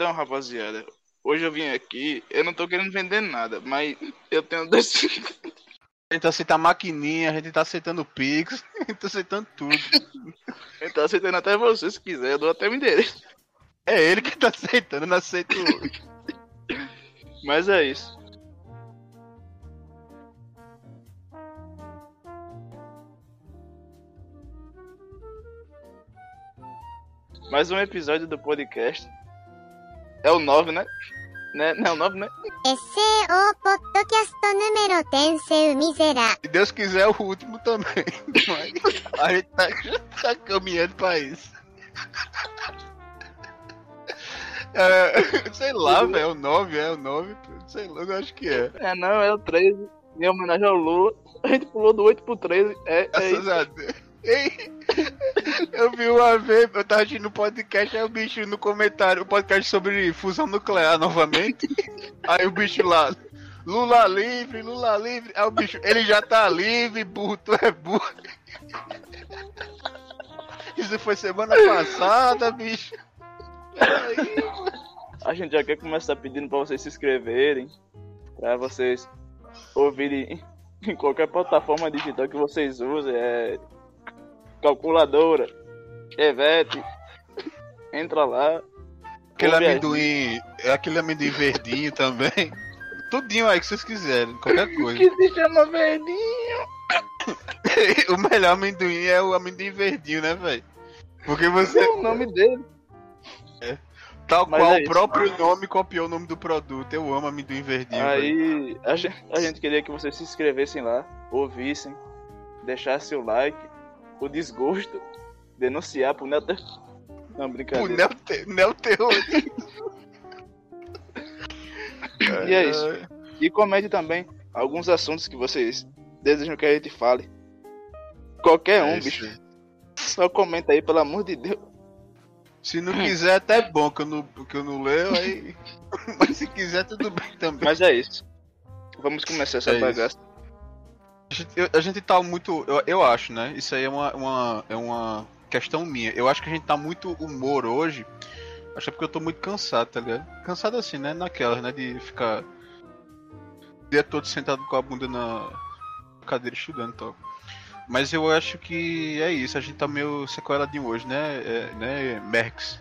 Então, rapaziada, hoje eu vim aqui, eu não tô querendo vender nada, mas eu tenho dois. A gente aceita maquininha, a gente tá aceitando Pix, a gente tá aceitando tudo. Eu tô aceitando até você se quiser, eu dou até o endereço. É ele que tá aceitando, eu não aceito. Mas é isso. Mais um episódio do podcast. É o 9, né? Né? Não, é 9, né? SEO é Podcast número Tenseu Miserá. Se Deus quiser, é o último também. Mas a gente tá, tá caminhando pra isso. É, sei lá, velho. É o 9, é o 9. Sei lá, eu acho que é. É, não, é o 13. Em homenagem ao Lula. A gente pulou do 8 pro 13. É, Graças é a Deus. Ei, eu vi uma vez, eu tava assistindo um podcast, aí o bicho no comentário, o podcast sobre fusão nuclear novamente. Aí o bicho lá, Lula livre, Lula livre. Aí o bicho, ele já tá livre, burro, tu é burro. Isso foi semana passada, bicho. A gente já quer começar pedindo pra vocês se inscreverem. Pra vocês ouvirem em qualquer plataforma digital que vocês usem. É. Calculadora. Chevette. Entra lá. aquele amendoim, é aquele amendoim verdinho também. Tudinho aí que vocês quiserem, qualquer coisa. Que se chama verdinho. o melhor amendoim é o amendoim verdinho, né, velho? Porque você, É o nome dele. tal Mas qual é o isso. próprio nome copiou o nome do produto. Eu amo amendoim verdinho. Aí a gente, a gente queria que vocês se inscrevessem lá, ouvissem, deixassem o like, o desgosto, denunciar pro Neto. Não, brincadeira. neo-te- neoterror. E é isso. E comente também alguns assuntos que vocês desejam que a gente fale. Qualquer um, É bicho. Só comenta aí, pelo amor de Deus. Se não quiser, até é bom que eu não, que eu não leio, aí. Mas se quiser, tudo bem também. Mas é isso. Vamos começar essa É bagaça. A gente, eu- a gente tá muito. Eu, eu acho, né? Isso aí é uma, uma, é uma questão minha. Eu acho que a gente tá muito humor hoje. Acho que é porque eu tô muito cansado, tá ligado? Cansado assim, né? Naquelas, né? De ficar. O dia todo sentado com a bunda na cadeira estudando e tal. Mas eu acho que é isso. A gente tá meio sequeladinho hoje, né? É, né, Merx?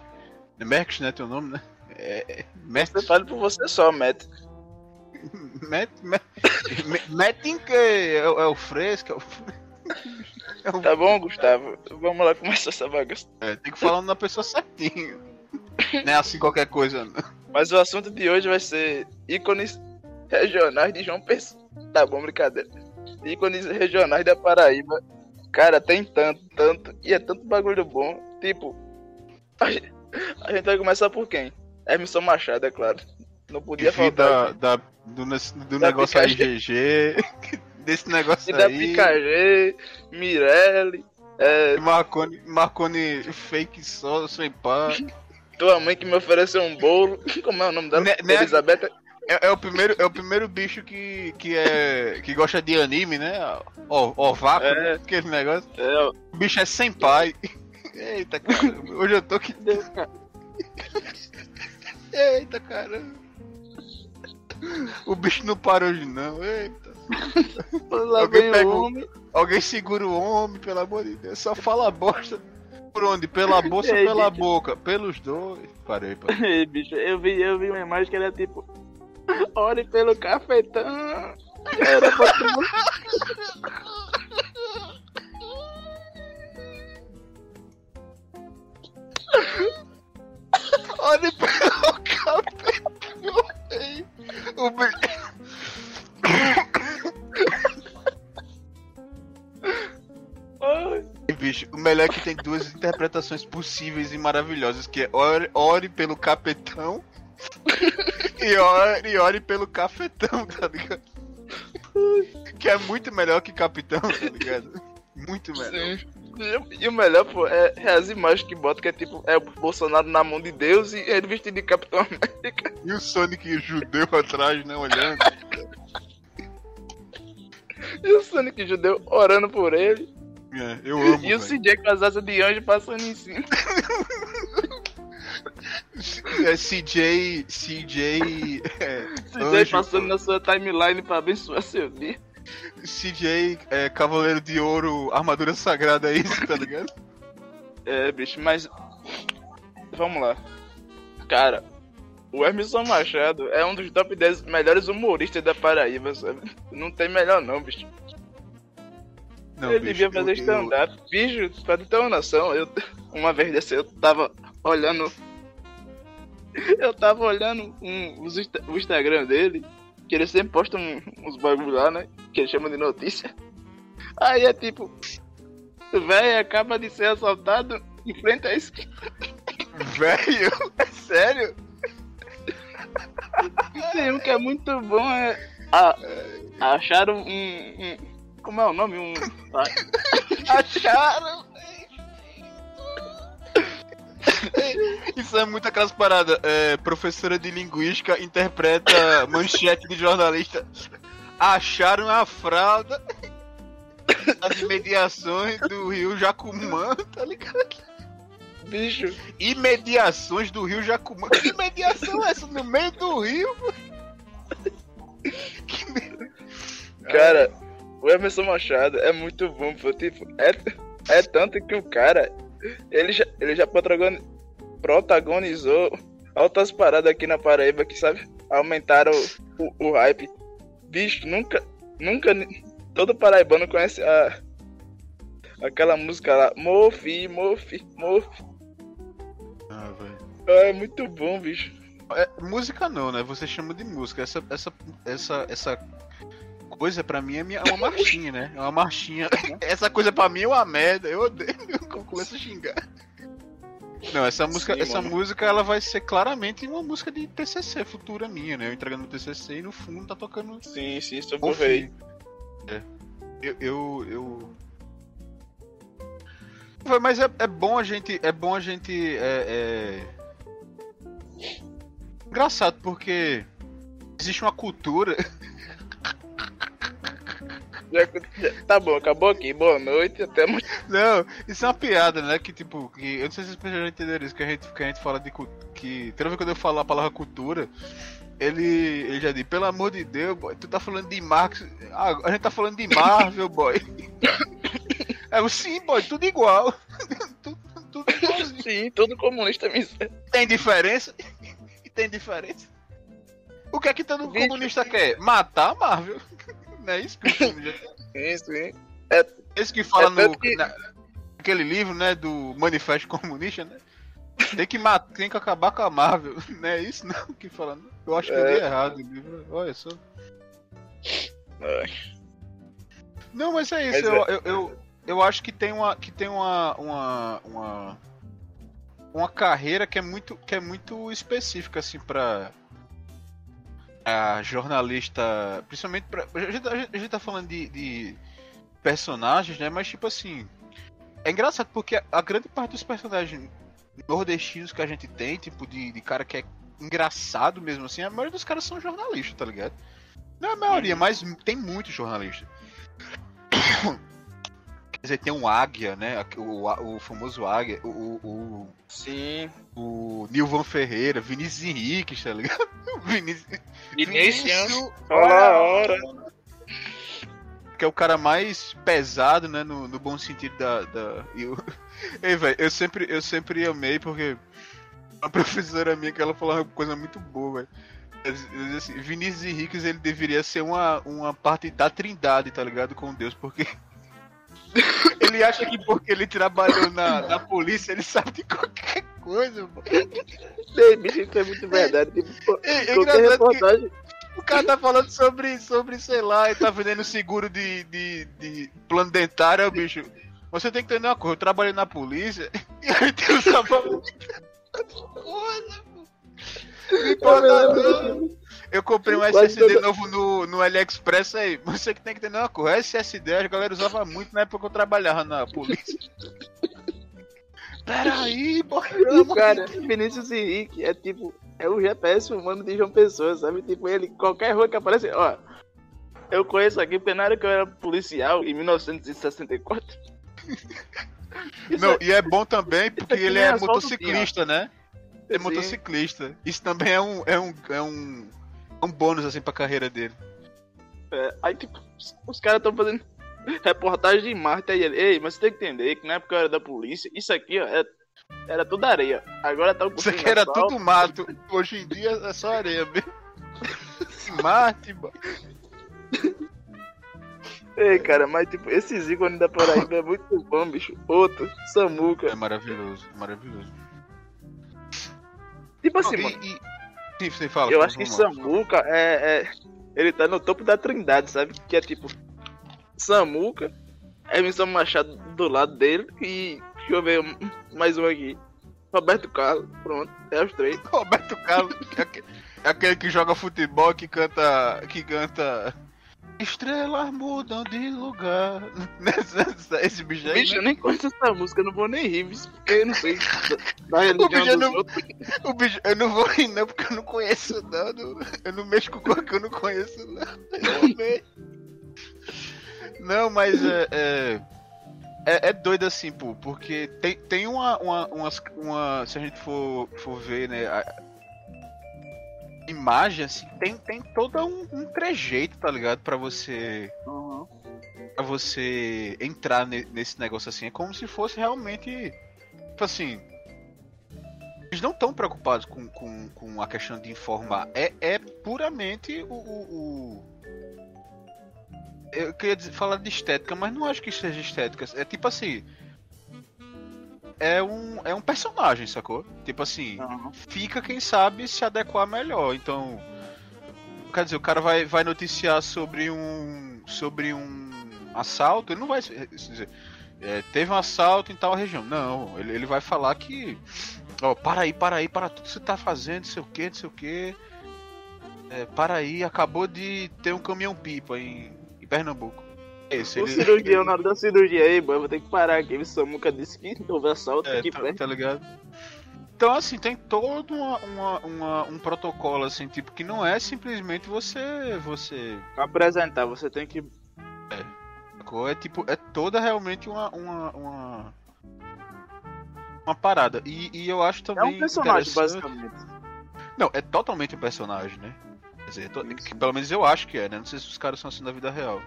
É Merx, né? Teu nome, né? É, é. Você fale por você só, Matt. Met, met, metem que é, o- é o fresco. É o, é o- Tá bom, Gustavo? Vamos lá começar essa bagaça. é, tem que falar na pessoa certinha. Não é assim qualquer coisa, não. Mas o assunto de hoje vai ser ícones regionais de João Pessoa. Tá bom, brincadeira. Ícones regionais da Paraíba. Cara, tem tanto, tanto. E é tanto bagulho bom. Tipo, a gente, a gente vai começar por quem? Emerson Machado, é claro. Não podia faltar. da, da, do, do Da negócio aí. GG. Desse negócio E da aí. Picagê, Mirelle, é, Marconi, Marconi fake só, sem pá. tua mãe que me ofereceu um bolo. Como é o nome dela? Né- né- Elizabeth. É, é o primeiro, é o primeiro bicho que, que, é, que gosta de anime, né? Ó, vácuo, É. né? aquele negócio. É, O bicho é sem pai. Eita, cara. Hoje eu tô que. Cara. Eita, caramba. O bicho não para hoje, não. Eita. Alguém pega o homem. Alguém segura o homem, pelo amor de Deus. Só fala bosta. Por onde? Pela bolsa ou pela bicho. boca? Pelos dois. Parei, parei. Ei, bicho, eu vi, eu vi uma imagem que era tipo. Ore pelo cafetão. Era pra Olha pelo cabelo. O bicho. O melhor é que tem duas interpretações possíveis e maravilhosas, que é ore, ore pelo capetão e ore, ore pelo cafetão, tá ligado? Que é muito melhor que capitão, tá ligado? Muito melhor. sim. E o melhor, pô, é, é as imagens que bota, que é tipo, é o Bolsonaro na mão de Deus e ele vestido de Capitão América. E o Sonic judeu atrás, né, olhando. E o Sonic judeu orando por ele. É, eu amo, e o velho. CJ com as asas de anjo passando em cima. É CJ. CJ. É, CJ anjo, passando pô. na sua timeline pra abençoar seu dia. CJ, é, Cavaleiro de Ouro, Armadura Sagrada, é isso, tá ligado? É, bicho, mas. Vamos lá. Cara, o Emerson Machado é um dos top 10 melhores humoristas da Paraíba, sabe? Não tem melhor não, bicho. Não, ele bicho, devia fazer eu- eu- stand-up. Bicho, pra ter uma noção, eu, uma vez dessa eu tava olhando. Eu tava olhando um, os o Instagram dele, que ele sempre posta um- uns bagulho lá, né? Que ele chama de notícia. Aí é tipo. Véi, acaba de ser assaltado em frente à esquina. Velho, é sério? Tem um que é muito bom, é. a- acharam um, um- Como é o nome? Um. acharam. Isso é muito aquelas paradas. É, professora de linguística interpreta manchete de jornalista. Acharam a fralda nas imediações do rio Jacumã, tá ligado? Bicho, Imediações do rio Jacumã. Que imediação é essa? No meio do rio? Que me- cara, o Emerson Machado é muito bom, pô. Tipo, é, é tanto que o cara. Ele já, ele já protagoni- protagonizou altas paradas aqui na Paraíba que, sabe, aumentaram o, o, o hype. Bicho, nunca. Nunca. Todo paraibano conhece a. Aquela música lá, Mofi, Mofi, Mofi. Ah, velho. É muito bom, bicho. É, música não, né? Você chama de música. Essa, essa, essa, essa coisa pra mim é, minha, é uma marchinha, né? É uma marchinha. Essa coisa pra mim é uma merda. Eu odeio. Eu começo a xingar. Não, essa música, Sim, essa mano. música ela vai ser claramente uma música de TCC futura minha, né? Eu entregando no TCC e no fundo tá tocando Sim, sim, sobre o Mofi. rei. É. Eu, eu, eu... Mas é, é bom a gente. É bom a gente. É, é... Engraçado, porque existe uma cultura. Tá bom, acabou aqui. Boa noite, até amanhã. Não, isso é uma piada, né? Que tipo, que, eu não sei se vocês já entenderam isso, que a gente, que a gente fala de que toda vez quando eu falo a palavra cultura, ele, ele já diz, pelo amor de Deus, boy, tu tá falando de Marx, ah, a gente tá falando de Marvel, boy. É o sim, boy, tudo igual. tudo, tudo igualzinho. Sim, todo comunista me serve. Tem diferença? Tem diferença? O que é que todo Vídeo. comunista quer? Matar a Marvel. Não é isso que o comunista quer? Sim, sim. Esse que fala É no que- na- aquele livro, né, do Manifesto Comunista, né? Tem que matar, tem que acabar com a Marvel, não é isso não que fala. não? Eu acho que eu É. li errado o livro. Olha só. Ai, Não, mas é isso. Mas eu, eu, eu, eu acho que tem uma que tem uma uma uma, uma carreira que é muito que é muito específica assim para a jornalista, principalmente pra, a, gente, a gente- tá falando de, de personagens, né? Mas tipo assim, é engraçado porque a, a grande parte dos personagens nordestinos que a gente tem, tipo de, de cara que é engraçado mesmo assim, a maioria dos caras são jornalistas, tá ligado? Não é a maioria, mas tem muito jornalista. Quer dizer, tem um Águia, né? O, o famoso Águia, o, o, Sim. o, Nilvan Ferreira, Vinícius Henrique, tá ligado? Vinícius, Vinícius. Olha a hora. que é o cara mais pesado, né? No, no bom sentido da. da e eu, Ei, velho, eu sempre, eu sempre amei porque a professora minha que ela falou uma coisa muito boa, velho. Assim, Vinícius Henrique ele deveria ser uma, uma parte da trindade, tá ligado? Com Deus, porque ele acha que porque ele trabalhou na, na polícia, ele sabe de qualquer coisa, mano. Ei, bicho, isso é muito verdade. Tipo, É, é qualquer reportagem. o cara tá falando sobre, sobre sei lá, e tá vendendo seguro de, de, de plano dentário, bicho. Você tem que entender uma coisa, eu trabalhei na polícia e a gente usava muita coisa, pô. Não importa não. Eu comprei um SSD toda- novo no, no AliExpress aí. Você que tem que entender uma coisa. SSD a galera usava muito na época que eu trabalhava na polícia. Peraí, de Cara, Vinícius Henrique é tipo. É o GPS humano de João Pessoa, sabe? Tipo, ele, qualquer rua que aparece, ó. Eu conheço aqui porque na hora que eu era policial, em 1964. Isso Não, é- e é bom também porque aqui ele é motociclista, né? é motociclista. Isso também é um, é um, é um, é um bônus assim pra carreira dele. É, aí, tipo, os- caras estão fazendo reportagem de Marte. Aí ele, ei, mas você tem que entender que na época eu era da polícia, isso aqui, ó, é- era tudo areia. Agora tá um Isso aqui era tudo mato. Hoje em dia é só areia mesmo. Marte, mano. Ei, cara, mas, tipo, esses ícones da Paraíba é muito bom, bicho. Outro, É Samuca. maravilhoso, maravilhoso. Tipo assim, Não, mano, e, e... Sim, fala. eu acho que. Samuca é, é. Ele tá no topo da trindade, sabe? Que é tipo. Samuca, Emerson Machado do lado dele e. Deixa eu ver mais um aqui. Roberto Carlos, pronto, é os três. Roberto Carlos, é é aquele que joga futebol, que canta. que canta. Estrelas mudam de lugar. Esse bicho aí. Bicho, né? eu nem conheço essa música, eu não vou nem rir, porque eu não sei da, da bicho não-. O bicho, eu não vou rir não, porque eu não conheço não. Eu não, eu não mexo com coisa que eu não conheço não. Eu amei. Não, mas é, é, é, é doido assim, pô, porque tem, tem uma, uma, umas- uma. Se a gente for, for ver, né? A, imagem, assim, tem, tem todo um, um trejeito, tá ligado? Pra você. Pra você entrar ne- nesse negócio assim. É como se fosse realmente. Tipo assim. Eles não estão preocupados com, com, com a questão de informar. É, é puramente o, o- o- Eu queria dizer- falar de estética, mas não acho que seja estética. É tipo assim. É um, é um personagem, sacou? Tipo assim, Aham. fica quem sabe se adequar melhor. Então, quer dizer, o cara vai, vai noticiar sobre um sobre um assalto, ele não vai dizer, é, teve um assalto em tal região. Não, ele, ele vai falar que ó, para aí, para aí, para tudo que você tá fazendo, não sei o que, não sei o que. para aí, acabou de ter um caminhão pipa em, em Pernambuco. Esse, O cirurgião, na hora da cirurgia aí, boy, eu vou ter que parar aqui. O Samuca disse que houve assalto É, aqui tá, perto. tá ligado? Então, assim, tem todo uma, uma- uma- um protocolo, assim, tipo, que não é simplesmente você. Você. Apresentar, você tem que. sacou? É tipo, é toda realmente uma. Uma, uma, uma parada. E, e eu acho É também. um personagem, basicamente. Não, é totalmente um personagem, né? Quer dizer, to- que pelo menos eu acho que é, né? Não sei se os caras são assim na vida real.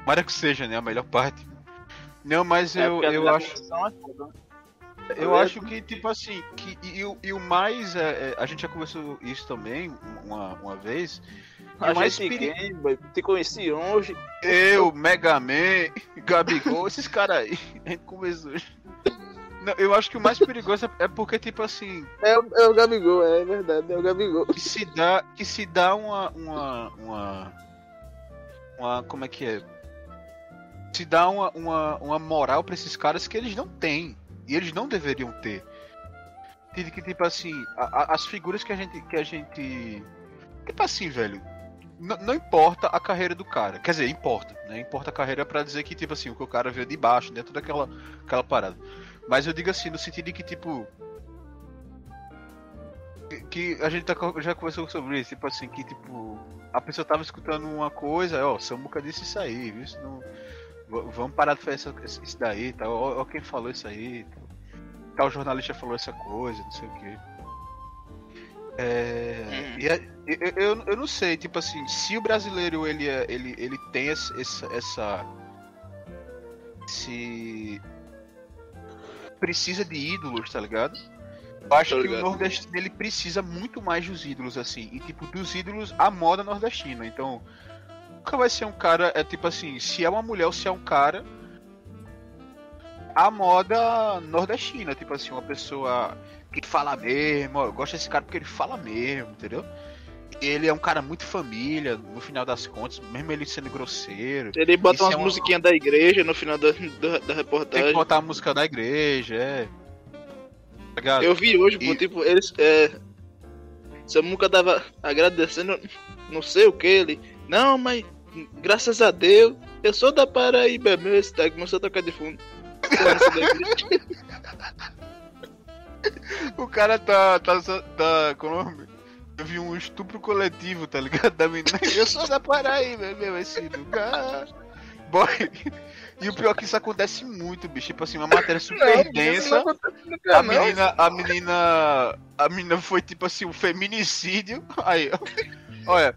Tomara que seja, né? A melhor parte. Não, mas É, eu, eu acho. é foda. Eu É. acho que, tipo assim, que, e, o- e o mais. é, é, a gente já conversou isso também uma, uma vez. E A mais gente peri- boy? Te conheci hoje. Eu, Mega Man, Gabigol, esses caras aí. A gente conversou. Não, eu acho que o mais perigoso é- é porque, tipo assim, É, o- é o Gabigol, é verdade, é o Gabigol. que se dá, que se dá uma, uma, uma, uma, como é que é? Se dá uma, uma, uma moral pra esses caras que eles não têm e eles não deveriam ter. Que, que tipo assim, a- a- as figuras que a gente, que a gente, tipo assim, velho, não importa a carreira do cara, quer dizer, importa, né? Importa a carreira pra dizer que tipo assim, o que o cara veio de baixo, dentro daquela, aquela parada. Mas eu digo assim no sentido de que tipo que- a gente tá já conversou sobre isso, tipo assim, que tipo, a pessoa tava escutando uma coisa, ó, Samuca disse isso aí, viu? Isso não, vamos parar de fazer essa- isso daí, tá? Ó quem falou isso aí, tal. tal jornalista falou essa coisa, não sei o quê. É, Hum. e é- eu, eu, eu não sei, tipo assim, se o brasileiro ele, é- ele, ele tem essa, essa, se precisa de ídolos, tá ligado? Eu acho que o nordestino ele precisa muito mais dos ídolos, assim. E tipo, dos ídolos à moda nordestina. Então, nunca vai ser um cara. É tipo assim, se é uma mulher ou se é um cara. A moda nordestina, tipo assim, uma pessoa que fala mesmo, eu gosto desse cara porque ele fala mesmo, entendeu? Ele é um cara muito família, no final das contas, mesmo ele sendo grosseiro. Ele bota umas é uma- musiquinhas da igreja no final da, da, da Tem que reportagem. botar a música da igreja, é. Tá? Eu vi hoje, pô, E- tipo, eles. É, Samuca tava agradecendo, não sei o que, ele. Não, mas graças a Deus, eu sou da Paraíba mesmo, esse tá, começou a tocar de fundo. O cara tá. tá, tá com o nome? Eu vi um estupro coletivo, tá ligado? Da menina. Eu sou da Paraíba, meu, esse lugar. Boy. E o pior é que isso acontece muito, bicho. Tipo assim, uma matéria super Não, densa. A menina, a menina. A menina foi tipo assim, um feminicídio. Aí, olha.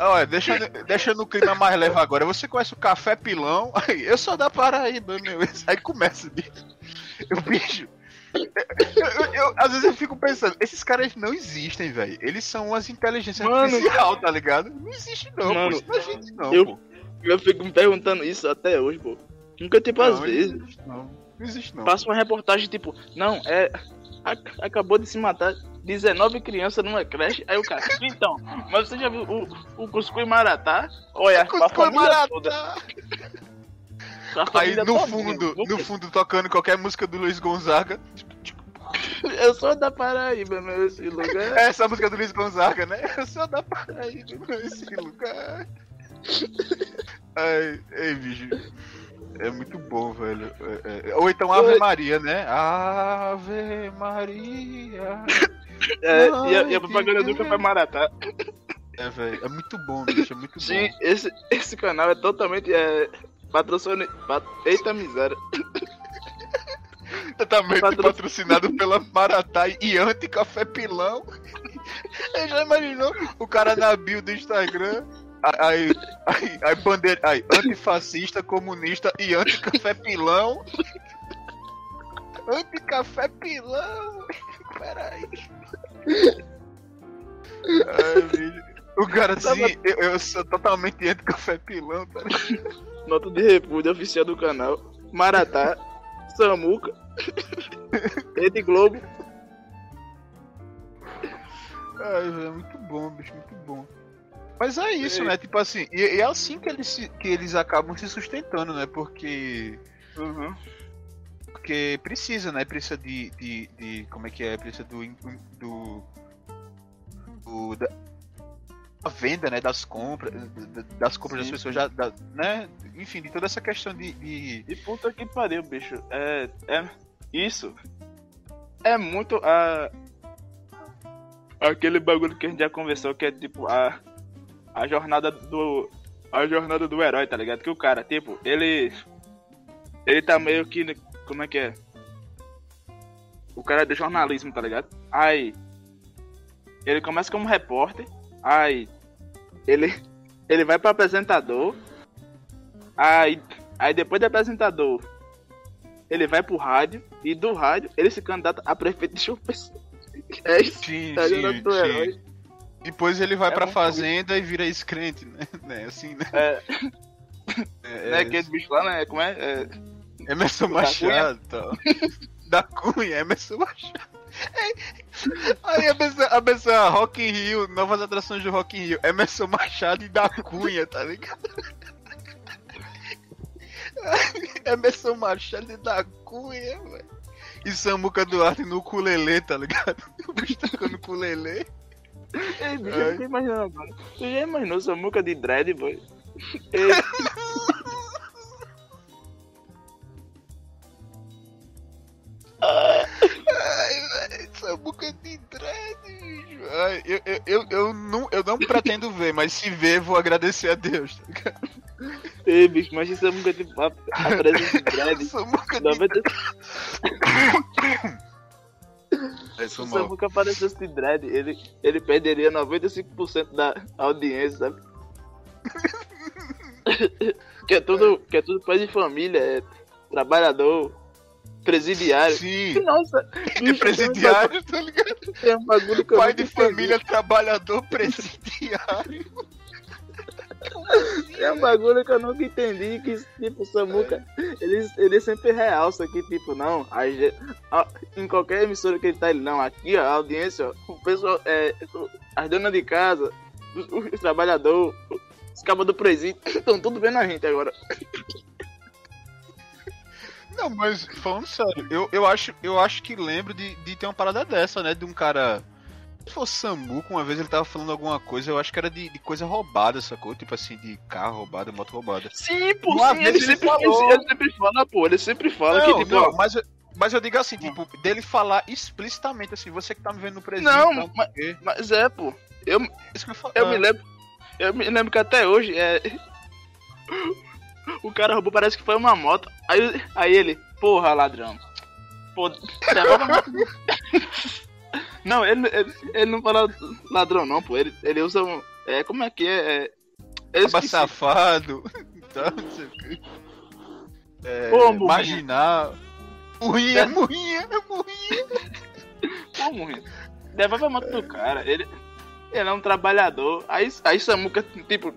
Olha, deixa, deixa no clima mais leve agora. Você conhece o café pilão? Aí, eu sou da Paraíba, meu. Aí começa, bicho. Eu, bicho. Eu, eu- eu- às vezes eu fico pensando, esses caras não existem, velho. Eles são umas inteligências Mano. artificial, tá ligado? Não existe não, Mano, pô. Isso não não, eu- pô. Eu fico me perguntando isso até hoje, pô. Nunca, tipo, às Não, vezes, Não existe não. Não existe não. passa uma reportagem, tipo, não, é. ac- Acabou de se matar 19 crianças numa creche. Aí o cara, então, mas você já viu o, o Cuscuz Maratá? Olha, a Cuscuz família toda. Maratá. com a Aí no fundo, no fundo tocando qualquer música do Luiz Gonzaga. Eu sou da Paraíba, meu, esse lugar. É essa música do Luiz Gonzaga, né? Eu sou da Paraíba nesse lugar. Ai, ei, bicho. É muito bom, velho. É, é, Ou então Ave Maria, né? Ave Maria. É, e, a, e a propaganda do Café Maratá. É, velho. É muito bom, bicho. É muito Sim, bom. esse, esse canal é totalmente é, patrocínio. Pat, eita miséria. Totalmente patro- patrocinado pela Maratá e Anti-Café Pilão. Já imaginou o cara na bio do Instagram? Aí, aí, aí, bandeira, aí antifascista, comunista e anti-café pilão. Anti-café pilão. Peraí. O cara assim, eu, eu sou totalmente anti-café pilão, tá? Nota de repúdio oficial do canal. Maratá. Samuca. Rede Globo. Ai, velho, é muito bom, bicho, muito bom. Mas é isso, Ei. né? Tipo assim, e, e é assim que eles, que eles acabam se sustentando, né? Porque. Uhum. Porque precisa, né? Precisa de. de, de como é que é? Precisa do. do. do da, da venda, né? Das compras. da- Das compras Sim, das pessoas, já, da- né? Enfim, de toda essa questão de. de- E puta que pariu, bicho. É. É. Isso. É muito a. Aquele bagulho que a gente já conversou, que é tipo a. A jornada do. A jornada do herói, tá ligado? Que o cara, tipo, ele. Ele tá meio que. Como é que é? O cara é de jornalismo, tá ligado? Aí. Ele começa como repórter. Aí. Ele. Ele vai pra apresentador. Aí. Aí depois de apresentador. Ele vai pro rádio. E do rádio ele se candidata a prefeito de João Pessoa. É isso. Sim, Tá sim, do sim. herói. Depois ele vai É pra fazenda e vira escrente, né? né? Assim, né? É, É, né, aquele bicho lá, né? Como é? é Emerson Machado. Da Cunha, Emerson Machado. É. Aí a pessoa, a pessoa Rock in Rio, novas atrações do Rock in Rio, Emerson Machado e da Cunha, tá ligado? Emerson Machado e da Cunha, velho. E Samuca Duarte no ukulele, tá ligado? O bicho tocando ukulele. Ei, bicho, eu fiquei imaginando agora. Tu já imaginou sua muca de dread, boy? Ei, não, pretendo ver, mas se ver, vou agradecer a Deus, tá ei bicho, imagina sua muca de a, a presença de dread. Samuca de 90, Aí, se foi sua mal. muca aparecesse de dread, ele, ele perderia 95% da audiência, sabe? que é tudo, que é tudo pai de família, é trabalhador, presidiário. Sim, Nossa, de bicho, presidiário, tá ligado? Tem um bagulho que Pai de entendi. família, trabalhador, presidiário. É um bagulho que eu nunca entendi, que tipo, o Samuca, ele, ele sempre realça que, tipo, não, a a- em qualquer emissora que ele tá, ele, não, aqui, ó, a audiência, ó, o pessoal, é, as donas de casa, os, os trabalhadores, os cabos do presídio, estão tudo vendo a gente agora. Não, mas falando sério, eu, eu, acho, eu acho que lembro de, de ter uma parada dessa, né? De um cara. Se fosse Samuco, uma vez ele tava falando alguma coisa, eu acho que era de, de coisa roubada, sacou? Tipo assim, de carro roubado, moto roubada. Sim, pô, Uma sim, ele sempre, falou. ele sempre fala, pô, ele sempre fala não, que, tipo, não, mas, eu- mas eu digo assim, tipo, dele falar explicitamente assim, você que tá me vendo no presídio. Não, tal, mas- mas é, pô, eu, eu. Eu me lembro. Eu me lembro que até hoje é. O cara roubou, parece que foi uma moto. Aí, aí ele, porra, ladrão. Pô, devolve a moto. Não, ele, ele, ele não fala ladrão, não, pô. Ele, ele usa um. É, como é que é? é esqueci. safado. Então, não sei o que. É, Ô, burrinha. marginal. Murrinha, É. murrinha, murrinha. Como, Rio? Devolve a moto do cara. Ele, ele é um trabalhador. Aí, aí Samuca, tipo,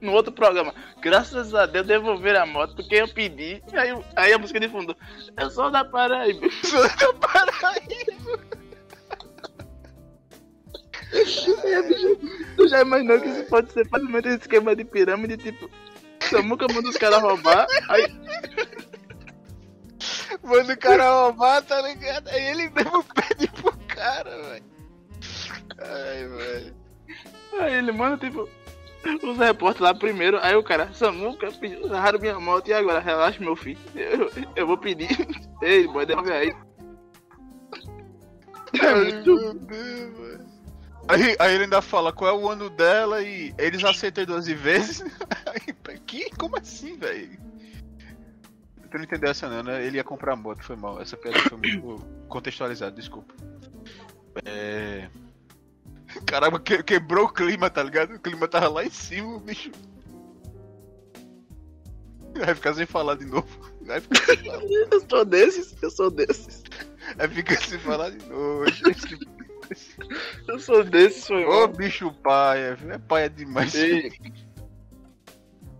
no outro programa, graças a Deus devolveram a moto porque eu pedi. Aí, aí a música de fundo, eu sou da Paraíba. Sou da Paraíba. Tu já imaginou que isso pode ser facilmente um esquema de pirâmide, tipo, Samuca manda os caras roubar, aí Manda o cara roubar, tá ligado? Aí ele mesmo pede pro cara, velho. Ai, velho. Aí ele manda, tipo, os repórteres lá primeiro. Aí o cara, Samuca, pediu, agarraram minha moto e agora, relaxa, meu filho. Eu, eu vou pedir. Ei, boy, devolve aí. É muito. meu Deus, velho. Aí, aí ele ainda fala qual é o ano dela e eles aceitam 12 vezes. Que? Como assim, velho? Tu não entendeu essa não, né? Ele ia comprar moto, foi mal. Essa piada foi muito contextualizada, desculpa. É. Caramba, que- quebrou o clima, tá ligado? O clima tava lá em cima, o bicho. Vai ficar sem falar de novo. Vai ficar sem falar. Eu sou desses, eu sou desses. Vai ficar sem falar de novo. Eu sou desses, foi Ô mal. bicho paia, viu? é paia demais. Ei.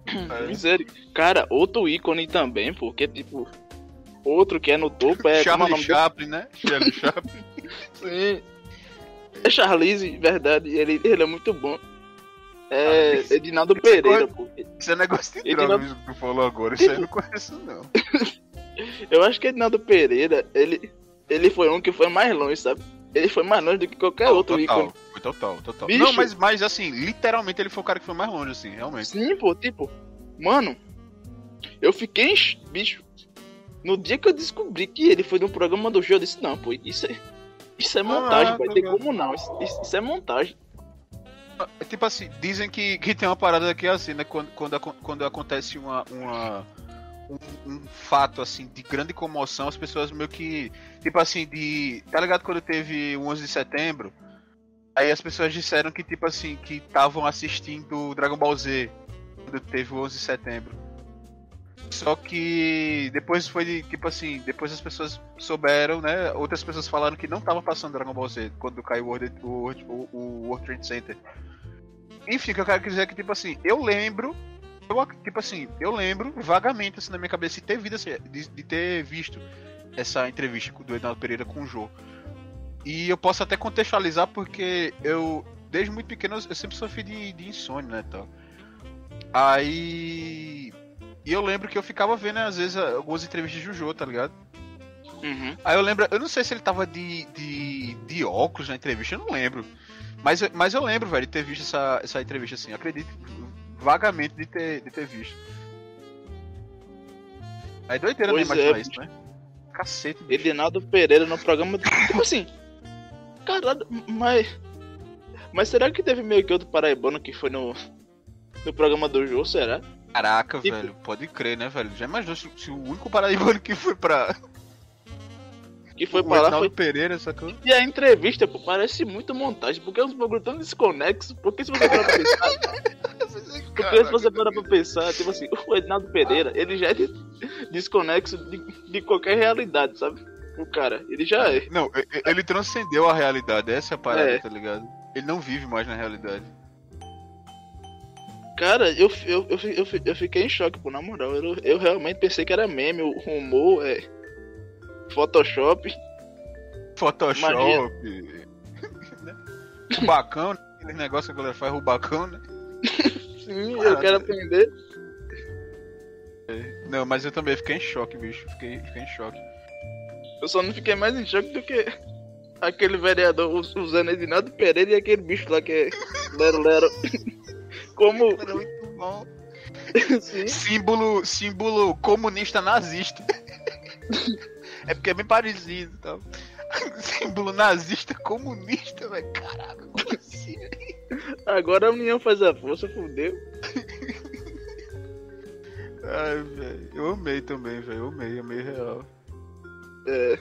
É. Miséria. Cara, outro ícone também, porque, tipo, outro que é no topo é. é Charlie Chaplin, né? Charlie Chaplin. Sim. É Charlize, verdade, ele, ele é muito bom. É Ah, Edinaldo Pereira, pô. Isso é negócio de Ele droga que tu falou agora. Isso aí eu não conheço, não. Eu acho que Edinaldo Pereira, ele, ele foi um que foi mais longe, sabe? Ele foi mais longe do que qualquer outro total, ícone. foi total, total. Bicho. Não, mas, mas assim, literalmente ele foi o cara que foi mais longe, assim, realmente. Sim, pô, tipo, mano, eu fiquei, bicho, no dia que eu descobri que ele foi no programa do jogo, eu disse, não, pô, isso é, isso é montagem, Ah, vai ter como não, isso, isso- é montagem. É Tipo assim, dizem que, que tem uma parada que é assim, né? Quando, quando, quando acontece uma, uma, um, um fato assim de grande comoção, as pessoas meio que. Tipo assim, de. Tá ligado quando teve o 11 de setembro? Aí as pessoas disseram que, tipo assim, que estavam assistindo Dragon Ball Z quando teve o 11 de setembro. Só que depois foi de, tipo assim, depois as pessoas souberam, né? Outras pessoas falaram que não tava passando Dragon Ball Z quando caiu o World, o, o, World Trade Center. Enfim, o que eu quero dizer é que, tipo assim, eu lembro. Eu, tipo assim, eu lembro vagamente assim na minha cabeça de ter, essa- de, de ter visto essa entrevista do Ednaldo Pereira com o Jô. E eu posso até contextualizar porque eu, desde muito pequeno, eu sempre sofri de, de insônia, né, tal. Aí. E eu lembro que eu ficava vendo, às vezes, algumas entrevistas de Jô, tá ligado? Uhum. Aí eu lembro, eu não sei se ele tava de, de, de óculos na entrevista, eu não lembro. Mas, eu- mas eu lembro, velho, de ter visto essa, essa entrevista assim. Acredito vagamente de ter, de ter visto. Aí doideira né, Pois imaginar é, isso, né? Cacete, bicho. Edinaldo Pereira no programa, do- tipo assim, caralho, mas, mas será que teve meio que outro paraibano que foi no, no programa do jogo, será? Caraca, Tipo- velho, pode crer, né, velho? Já imaginou se, se o único paraibano que foi pra. Que foi o pra lá, foi Pereira, sacou? E a entrevista, pô, parece muito montagem, porque é uns bagulho tão desconexos, porque se você parar pra pensar, porque se você parar pra pensar, tipo assim, o Ednaldo Pereira, ele já é de- desconexo de, de qualquer realidade, sabe? O cara, ele já é. Não, ele transcendeu a realidade, essa é a parada, É. tá ligado? Ele não vive mais na realidade. Cara, eu, eu, eu, eu, fi- eu fiquei em choque, pô, na moral. Eu, eu realmente pensei que era meme, o humor, é. Photoshop. Photoshop. Rubacão, né? aquele negócio que a galera faz rubacão, né? Sim, eu quero aprender. Não, mas eu também fiquei em choque, bicho. Fiquei, fiquei em choque. Eu só não fiquei mais em choque do que aquele vereador us- usando Edinaldo Pereira e aquele bicho lá que é Lero Lero. Como. Era muito bom. Sim. Símbolo, símbolo comunista nazista. é porque é bem parecido e tal. Símbolo nazista comunista, velho. Caraca, como assim? Agora a união faz a força, fudeu. Ai, velho. Eu amei também, velho. Eu amei, amei real. É.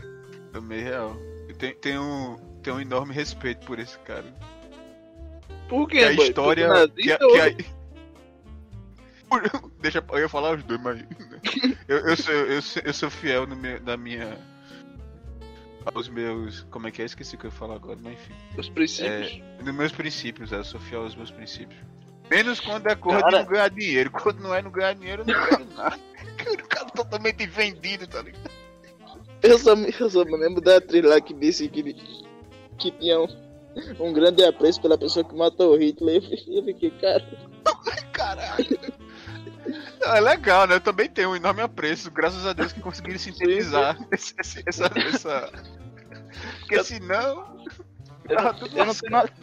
Amei real. Eu tenho, tenho, tenho um enorme respeito por esse cara. Por quê, Que a boy? história. Que, a- nazista que a- Deixa, eu ia falar os dois, mas. Eu, eu, sou, eu, sou, eu sou fiel no meu, na minha. Aos meus. Como é que é? Esqueci o que eu ia falar agora, mas enfim. Os princípios. Nos meus princípios, é, eu sou fiel aos meus princípios. Menos quando é de Cara- não ganhar dinheiro. Quando não é não ganhar dinheiro, eu não quero nada. O cara totalmente vendido, tá ligado? Eu, só, eu só me lembro da atriz lá que disse que, que tinha um, um grande apreço pela pessoa que matou o Hitler. Eu fiquei, cara. Caralho. Não, é legal, né? Eu também tenho um enorme apreço, graças a Deus que conseguiram sintetizar esse- esse- essa, essa. Porque senão. Eu, tudo eu não tenho nada.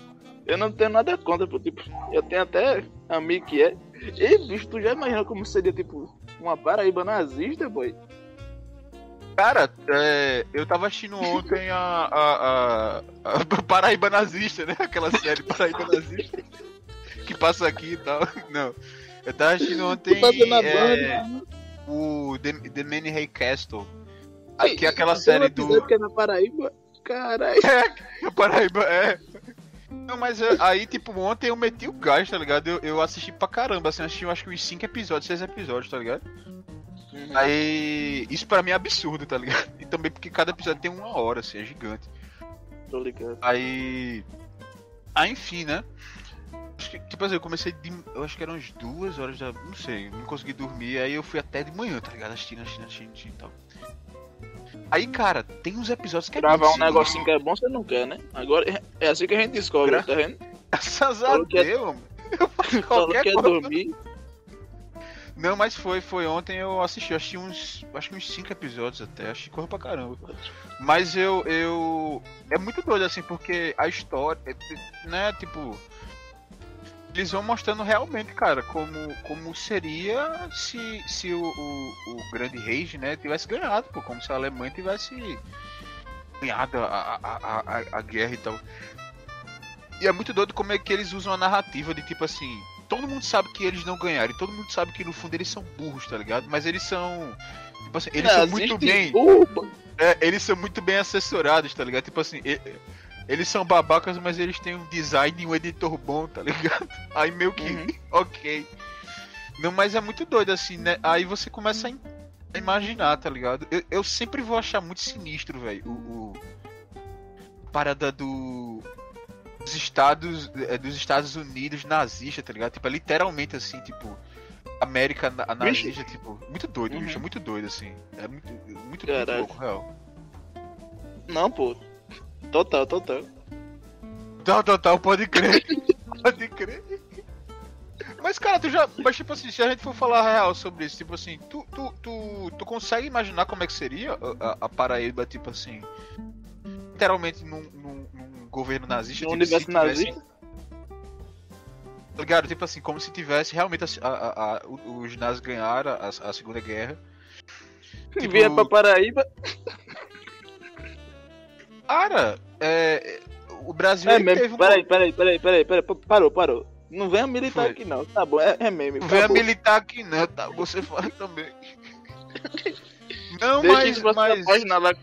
Eu não tenho nada contra, pô. Tipo, eu tenho até amigo que é. E, bicho, tu já imaginou como seria, tipo, uma Paraíba nazista, boy? Cara, é, eu tava assistindo ontem a, a, a, a Paraíba Nazista, né? Aquela série Paraíba Nazista. Que passa aqui e tal. Não. Eu tava assistindo ontem é, banda. o The, The Man Ray Castle. Que é aquela série do. que é na Paraíba. Caralho. A Paraíba, é. Não, mas é, aí, tipo, ontem eu meti o gás, tá ligado? Eu, eu assisti pra caramba, assim, eu assisti eu acho que uns 5 episódios, 6 episódios, tá ligado? Aí. Isso pra mim é absurdo, tá ligado? E também porque cada episódio tem uma hora, assim, é gigante. Tô ligado. Aí. Aí, enfim, né? Que, tipo assim, eu comecei de. Eu acho que eram umas duas horas da. Não sei, não consegui dormir. Aí eu fui até de manhã, tá ligado? Assistindo, assistindo, assistindo, e tal. Aí, cara, tem uns episódios que é Gravar um muito negocinho que é bom, você não quer, né? Agora é assim que a gente descobre, Gra- tá vendo? Graças a é- Deus, mano. Eu faço qualquer que é coisa. dormir. Não, mas foi, foi ontem eu assisti, eu assisti uns, acho que uns 5 episódios até, achei corra pra caramba. Mas eu, eu, é muito doido assim, porque a história, é, né, tipo, eles vão mostrando realmente, cara, como, como seria se, se o, o, o grande Reich, né, tivesse ganhado, pô, como se a Alemanha tivesse ganhado a, a, a, a guerra e tal. E é muito doido como é que eles usam a narrativa de tipo assim, todo mundo sabe que eles não ganharam, e todo mundo sabe que no fundo eles são burros, tá ligado? Mas eles são. Tipo assim, eles são muito bem. é, eles são muito bem assessorados, tá ligado? Tipo assim, e- eles são babacas, mas eles têm um design e um editor bom, tá ligado? Aí meio que. Uhum. ok. Não, mas é muito doido assim, né? Aí você começa a imaginar, tá ligado? Eu, eu sempre vou achar muito sinistro, velho, o, o. Parada do. Dos Estados, é, dos Estados Unidos nazista, tá ligado? Tipo, é literalmente assim, tipo. América na- a Bicho. nazista, tipo, muito doido, Uhum. bicho, é muito doido, assim. É muito, muito, muito louco, real. Não, pô. Total, total. Tal, tal, tal, pode crer. pode crer. Mas, cara, tu já. Mas, tipo assim, se a gente for falar real sobre isso, tipo assim, tu, tu, tu, tu consegue imaginar como é que seria a, a- a Paraíba, tipo assim. Literalmente num, num, num governo nazista, No tipo, universo tivesse- nazista. Tá ligado? Tipo assim, como se tivesse realmente a- a- a- os nazis ganharam a, Segunda Guerra. Que vier pra Paraíba. Cara, é. O Brasil É meme. teve um Peraí, peraí, peraí, peraí, peraí. Parou, parou. Não venha militar Foi. aqui não. Tá bom, é, é meme. Não venha militar aqui não, tá? Você fala também. Não, Deixa mas. isso mas...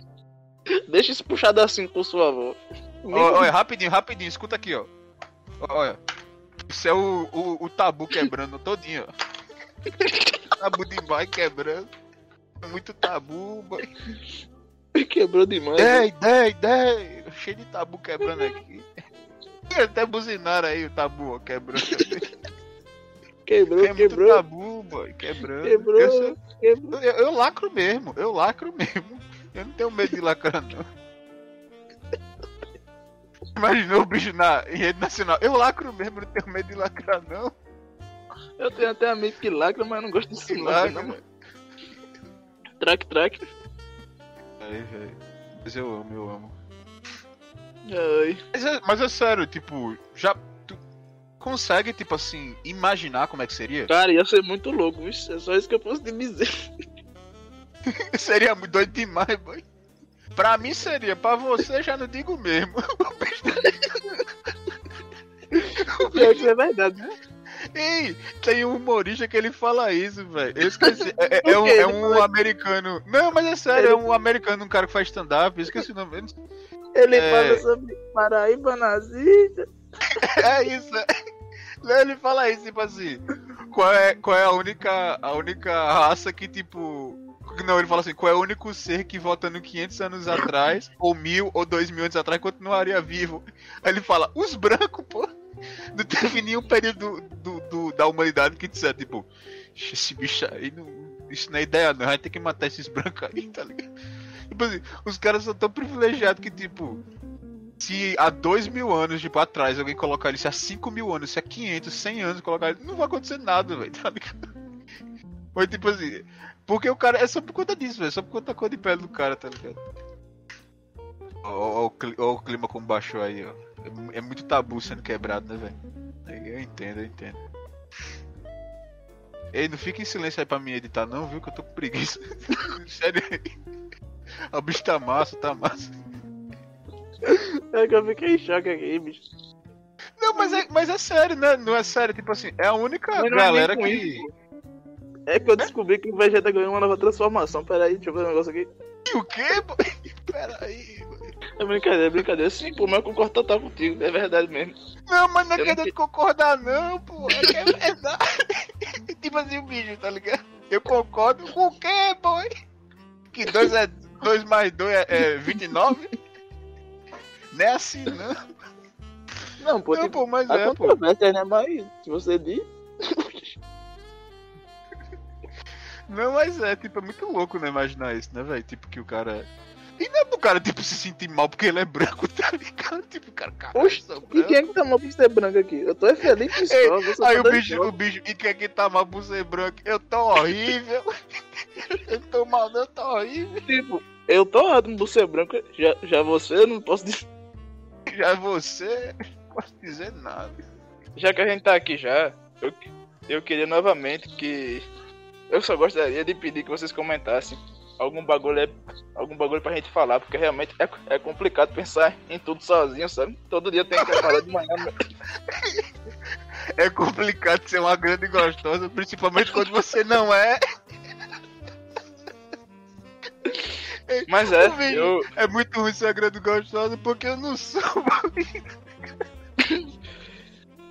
Deixa isso puxado assim por sua avó. Ó, Olha, rapidinho, rapidinho, escuta aqui, ó. Olha. Isso é o, o, o tabu quebrando todinho, ó. tabu de vai quebrando. Muito tabu, boy. Quebrou demais. 10, 10, 10. Cheio de tabu quebrando aqui. Até buzinaram aí o tabu, ó, quebrando. Quebrou, É muito quebrou. tabu, boy, quebrando. Quebrou. Eu, sou- Quebrou. eu, eu lacro mesmo, eu lacro mesmo. Eu não tenho medo de lacrar, não. Imaginou o bicho na em rede nacional. Eu lacro mesmo, não tenho medo de lacrar, não. Eu tenho até amigo que lacra, mas não gosto desse Que lacra, lacra. não. Track, track. Aí, velho. Mas eu amo, eu amo. Ai. Mas é, mas é sério, tipo, já. Tu consegue, tipo assim, imaginar como é que seria? Cara, ia ser muito louco, viu? É só isso que eu posso te dizer. seria muito doido demais, boy. Pra mim seria, pra você já não digo mesmo. Pior que isso é verdade, né? Ei, tem um humorista que ele fala isso, velho. Eu esqueci. É, é- é um, é um americano. Não, mas é sério, é um americano, um cara que faz stand-up. Eu esqueci o nome dele. Ele É. fala sobre Paraíba nazista. É isso. é. Ele fala isso, tipo assim. Qual é, qual é a única a única raça que, tipo. Não, ele fala assim, qual é o único ser que voltando 500 anos atrás, ou mil, ou dois mil anos atrás, continuaria vivo? Aí ele fala, os brancos, pô. Não teve nenhum período do, do- da humanidade que disser, tipo, "Ixi, esse bicho aí, não, isso não é ideia não, gente tem que matar esses brancos aí, tá ligado? Tipo assim, os caras são tão privilegiados que, tipo, se há dois mil anos, tipo, atrás, alguém colocar ele, se há 5 mil anos, se há 500, 100 anos colocar ele, não vai acontecer nada, velho, tá ligado? Mas, tipo assim, porque o cara, é só por conta disso, velho, só por conta da cor de pele do cara, tá ligado? Ó o clima como baixou aí, ó. É É muito tabu sendo quebrado, né, velho? Eu entendo, eu entendo. Ei, não fica em silêncio aí pra mim editar, não, viu? Que eu tô com preguiça. Sério aí. O bicho tá massa, tá massa. É que eu fiquei em choque aqui, bicho. Não, mas é, mas é sério, né? Não é sério, tipo assim, é a única é galera com que. isso, É que eu descobri que o Vegeta ganhou uma nova transformação. Pera aí, deixa eu ver um negócio aqui. O quê? pô? Pera aí. É brincadeira, é brincadeira. Sim, pô, mas eu concordo total contigo. É verdade mesmo. Não, mas não é Eu não querendo te- concordar, não, pô. É que é verdade. tipo assim, o bicho, tá ligado? Eu concordo com o quê, boy? Que 2 é 2 mais 2 é, é 29? Não é assim, não. Não, pô, Não, tipo, pô, mas é, pô. né? Mas se você diz. Não, mas é, tipo, é muito louco, né, imaginar isso, né, velho? Tipo, que o cara. E não é pro cara, tipo, se sentir mal porque ele é branco, tá ligado? Tipo, cara, caralho, Oxe, E quem é que tá mal por ser branco aqui? Eu tô feliz que só. Aí o bicho, o bicho, e quem é que tá mal por ser branco? Eu tô horrível. eu tô mal, eu tô horrível. Tipo, eu tô ótimo por ser branco. Já, já você, eu não posso dizer. Já você, não posso dizer nada. Já que a gente tá aqui já, eu, eu queria novamente que. Eu só gostaria de pedir que vocês comentassem algum bagulho, é- algum bagulho pra gente falar, porque realmente é, é complicado pensar em tudo sozinho, sabe? Todo dia tem que falar de manhã. É complicado ser uma grande gostosa, principalmente quando você não é. Mas é, Ô, eu, É muito ruim ser uma grande gostosa porque eu não sou.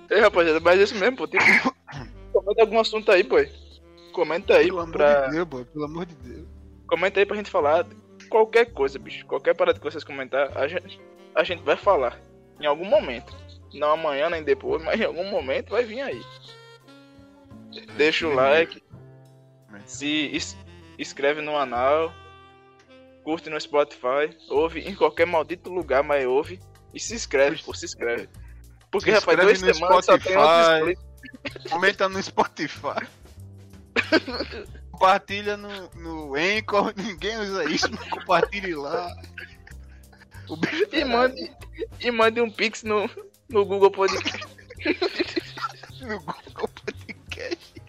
Ei, rapaziada, mas é isso mesmo, pô. Tipo, comenta algum assunto aí, pô. Comenta aí Pelo amor pra. de Deus, pô, pelo amor de Deus. Comenta aí pra gente falar qualquer coisa, bicho. Qualquer parada que vocês comentar, a gente, a gente vai falar. Em algum momento. Não amanhã nem depois, mas em algum momento vai vir aí. Deixa o like. Se is- inscreve no canal. Curte no Spotify. Ouve em qualquer maldito lugar, mas ouve. E se inscreve, pô, se inscreve. Porque, Se rapaz, duas semanas só tem outro. Comenta no Spotify. Compartilha no, no Anchor. Ninguém usa isso, mas compartilhe lá. E mande, e mande um pix no, no Google Podcast. no Google Podcast.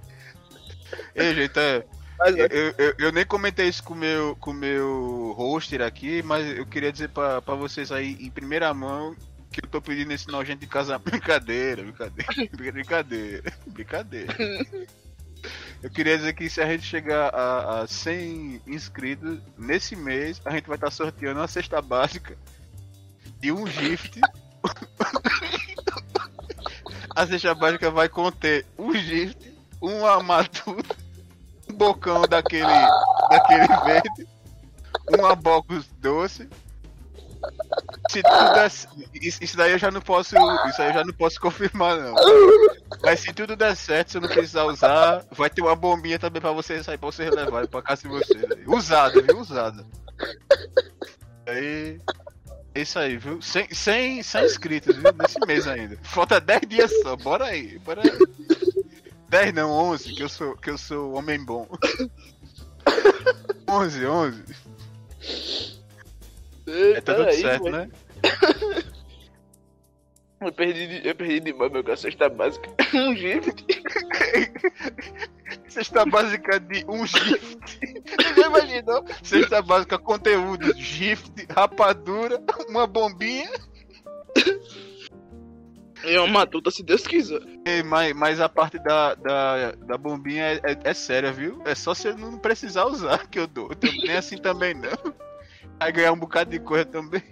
Ei, gente, é, é, eu, eu, eu nem comentei isso com o meu, com o meu hoster aqui, mas eu queria dizer pra, pra vocês aí em primeira mão que eu tô pedindo esse nojento em casa. Brincadeira, brincadeira, brincadeira, brincadeira. Eu queria dizer que se a gente chegar a, a 100 inscritos nesse mês, a gente vai estar sorteando uma cesta básica e um gift. a cesta básica vai conter um gift, um armadura, um bocão daquele, daquele verde, um abocos doce. Se tudo der, isso, daí eu já não posso, isso aí eu já não posso confirmar não. Mas se tudo der certo, se eu não precisar usar, vai ter uma bombinha também pra vocês aí, pra vocês levarem pra casa de vocês. aí. Usada, viu? Usada. Aí. É isso aí, viu? 100, 100, 100 inscritos, viu? Nesse mês ainda. Falta 10 dias só, bora aí, bora aí. 10 não, 11, que eu sou, que eu sou homem bom. 11, 11. É, tá tudo peraí, certo, pô. né? Eu perdi, de- eu perdi demais meu cesta básica. Um gift. Cesta básica de um gift. Você imaginou? Cesta básica, conteúdo, gift, rapadura, uma bombinha. E uma matuta, se Deus quiser. Mas, mas a parte da, da, da bombinha é, é, é séria, viu? É só você não precisar usar que eu dou. Eu nem assim também não. Vai ganhar um bocado de coisa também.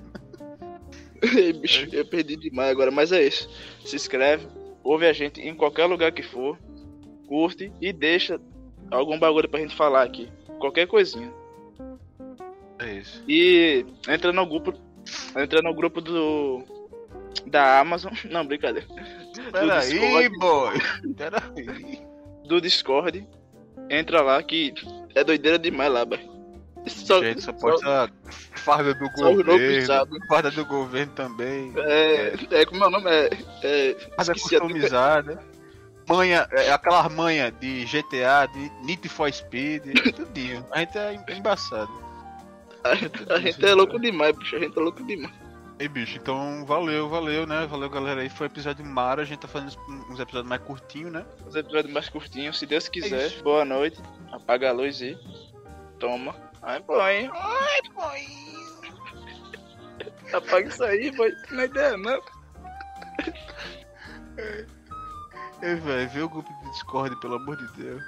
Ei, bicho, eu perdi demais agora, mas é isso. Se inscreve, ouve a gente em qualquer lugar que for, curte e deixa algum bagulho pra gente falar aqui. Qualquer coisinha. É isso. E entra no grupo. Entra no grupo do. Da Amazon. Não, brincadeira. Peraí, boy. Peraí. Do Discord. Entra lá que é doideira demais lá, velho. Só, Gente, só pode estar farda do só governo. Farda do governo também. É, é como é o nome? É. é Farda customizada. Manha, é, aquela manha de GTA, de Need for Speed, tudinho. A gente é embaçado. A gente, a gente é louco demais, bicho. A gente é louco demais. Ei, bicho, então valeu, valeu, né? Valeu, galera aí. Foi o episódio Mara. A gente tá fazendo uns episódios mais curtinhos, né? Os episódios mais curtinhos, se Deus É quiser. isso. Boa noite. Apaga a luz e. Toma. Ai, põe. Ai, põe. Apaga isso aí, foi. Não é ideia, não. Ei, velho, vê o grupo de Discord, pelo amor de Deus.